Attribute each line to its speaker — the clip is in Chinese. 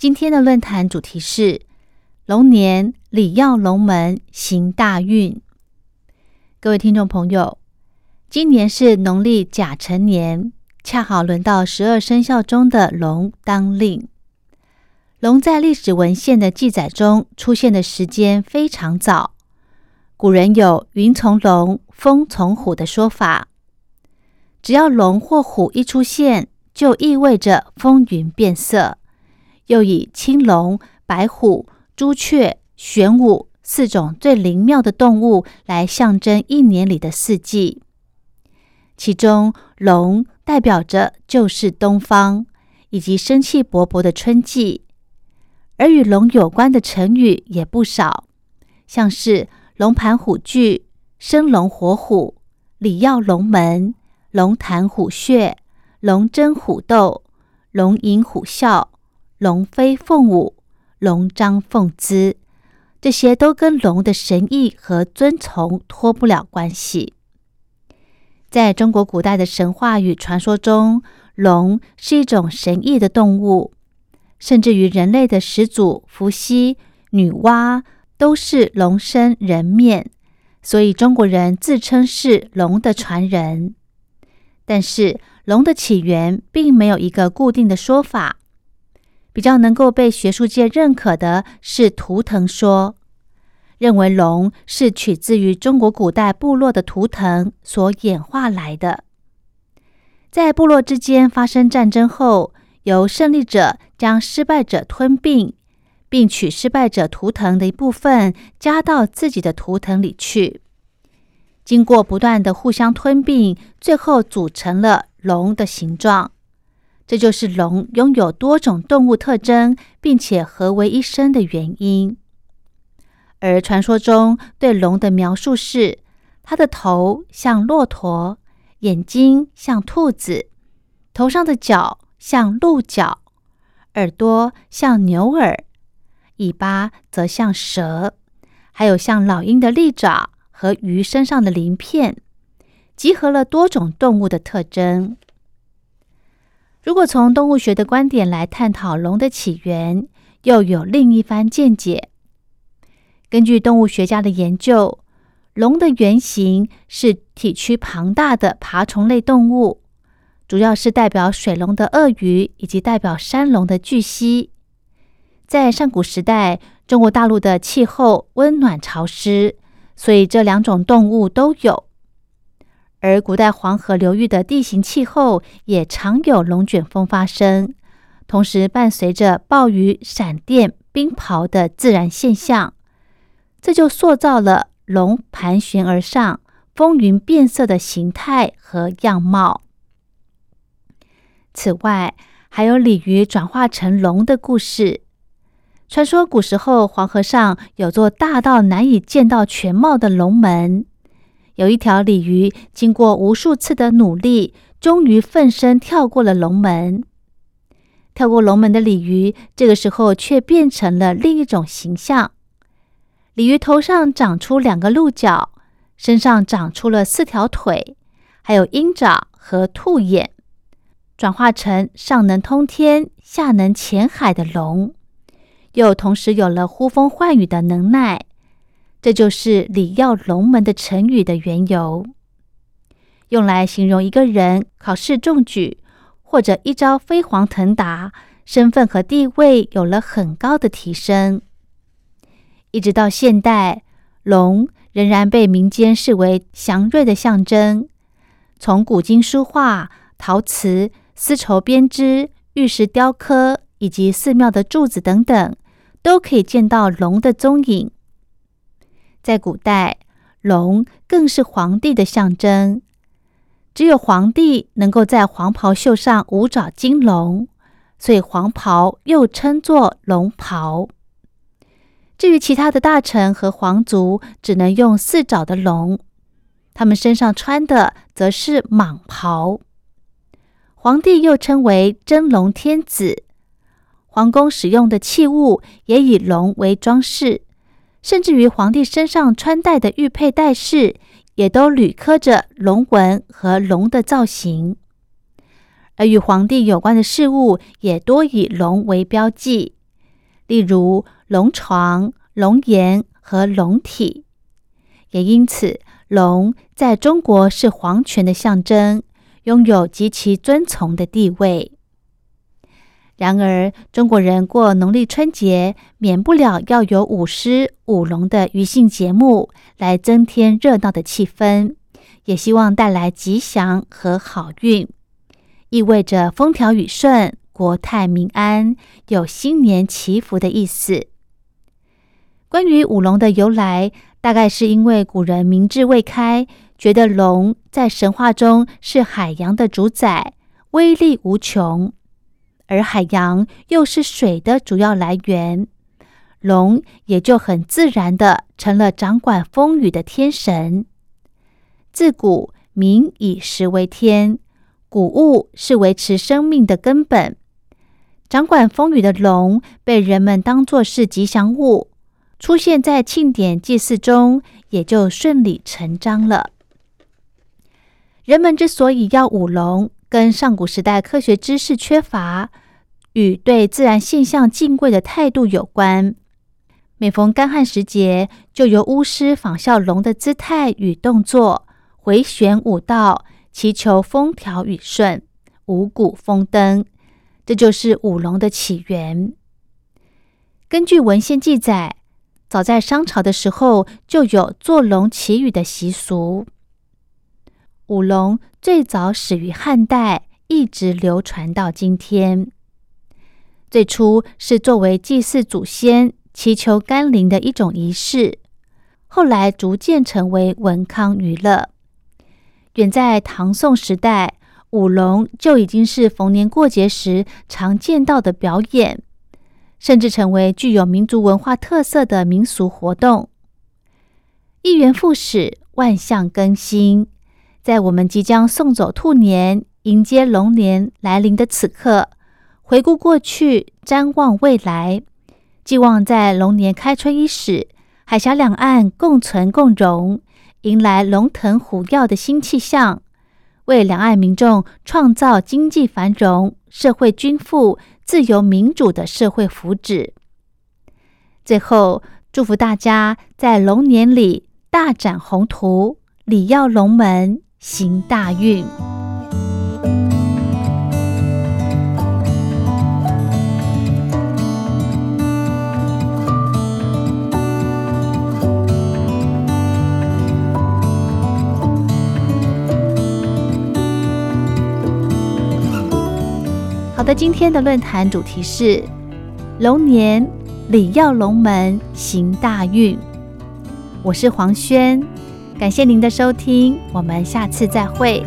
Speaker 1: 今天的论坛主题是龙年礼要龙门行大运。各位听众朋友，今年是农历甲辰年，恰好轮到十二生肖中的龙当令。龙在历史文献的记载中出现的时间非常早，古人有“云从龙，风从虎”的说法。只要龙或虎一出现，就意味着风云变色。又以青龙、白虎、朱雀、玄武四种最灵妙的动物来象征一年里的四季。其中，龙代表着就是东方以及生气勃勃的春季，而与龙有关的成语也不少，像是“龙盘虎踞”“生龙活虎”“礼耀龙门”。龙潭虎穴，龙争虎斗，龙吟虎啸，龙飞凤舞，龙张凤姿，这些都跟龙的神意和尊崇脱不了关系。在中国古代的神话与传说中，龙是一种神异的动物，甚至于人类的始祖伏羲、女娲都是龙身人面，所以中国人自称是龙的传人。但是龙的起源并没有一个固定的说法，比较能够被学术界认可的是图腾说，认为龙是取自于中国古代部落的图腾所演化来的。在部落之间发生战争后，由胜利者将失败者吞并，并取失败者图腾的一部分加到自己的图腾里去。经过不断的互相吞并，最后组成了龙的形状。这就是龙拥有多种动物特征，并且合为一身的原因。而传说中对龙的描述是：它的头像骆驼，眼睛像兔子，头上的角像鹿角，耳朵像牛耳，尾巴则像蛇，还有像老鹰的利爪。和鱼身上的鳞片，集合了多种动物的特征。如果从动物学的观点来探讨龙的起源，又有另一番见解。根据动物学家的研究，龙的原型是体躯庞大的爬虫类动物，主要是代表水龙的鳄鱼以及代表山龙的巨蜥。在上古时代，中国大陆的气候温暖潮湿。所以这两种动物都有，而古代黄河流域的地形气候也常有龙卷风发生，同时伴随着暴雨、闪电、冰雹的自然现象，这就塑造了龙盘旋而上、风云变色的形态和样貌。此外，还有鲤鱼转化成龙的故事。传说古时候黄河上有座大到难以见到全貌的龙门，有一条鲤鱼经过无数次的努力，终于奋身跳过了龙门。跳过龙门的鲤鱼，这个时候却变成了另一种形象。鲤鱼头上长出两个鹿角，身上长出了四条腿，还有鹰爪和兔眼，转化成上能通天、下能潜海的龙。又同时有了呼风唤雨的能耐，这就是“礼耀龙门”的成语的缘由，用来形容一个人考试中举，或者一朝飞黄腾达，身份和地位有了很高的提升。一直到现代，龙仍然被民间视为祥瑞的象征。从古今书画、陶瓷、丝绸编织、玉石雕刻。以及寺庙的柱子等等，都可以见到龙的踪影。在古代，龙更是皇帝的象征，只有皇帝能够在黄袍袖上五爪金龙，所以黄袍又称作龙袍。至于其他的大臣和皇族，只能用四爪的龙，他们身上穿的则是蟒袍。皇帝又称为真龙天子，皇宫使用的器物也以龙为装饰，甚至于皇帝身上穿戴的玉佩戴饰，也都铝刻着龙纹和龙的造型。而与皇帝有关的事物，也多以龙为标记，例如。龙床、龙颜和龙体，也因此，龙在中国是皇权的象征，拥有极其尊崇的地位。然而，中国人过农历春节，免不了要有舞狮、舞龙的娱乐节目，来增添热闹的气氛，也希望带来吉祥和好运，意味着风调雨顺、国泰民安，有新年祈福的意思。关于舞龙的由来，大概是因为古人明智未开，觉得龙在神话中是海洋的主宰，威力无穷，而海洋又是水的主要来源，龙也就很自然的成了掌管风雨的天神。自古民以食为天，谷物是维持生命的根本，掌管风雨的龙被人们当作是吉祥物。出现在庆典祭祀中，也就顺理成章了。人们之所以要舞龙，跟上古时代科学知识缺乏与对自然现象敬畏的态度有关。每逢干旱时节，就由巫师仿效龙的姿态与动作，回旋舞道，祈求风调雨顺、五谷丰登。这就是舞龙的起源。根据文献记载。早在商朝的时候，就有坐龙祈雨的习俗。舞龙最早始于汉代，一直流传到今天。最初是作为祭祀祖先、祈求甘霖的一种仪式，后来逐渐成为文康娱乐。远在唐宋时代，舞龙就已经是逢年过节时常见到的表演。甚至成为具有民族文化特色的民俗活动。一元复始，万象更新。在我们即将送走兔年，迎接龙年来临的此刻，回顾过去，瞻望未来，寄望在龙年开春伊始，海峡两岸共存共荣，迎来龙腾虎跃的新气象，为两岸民众创造经济繁荣、社会均富。自由民主的社会福祉。最后，祝福大家在龙年里大展宏图，礼耀龙门，行大运。今天的论坛主题是龙年礼耀龙门行大运。我是黄轩，感谢您的收听，我们下次再会。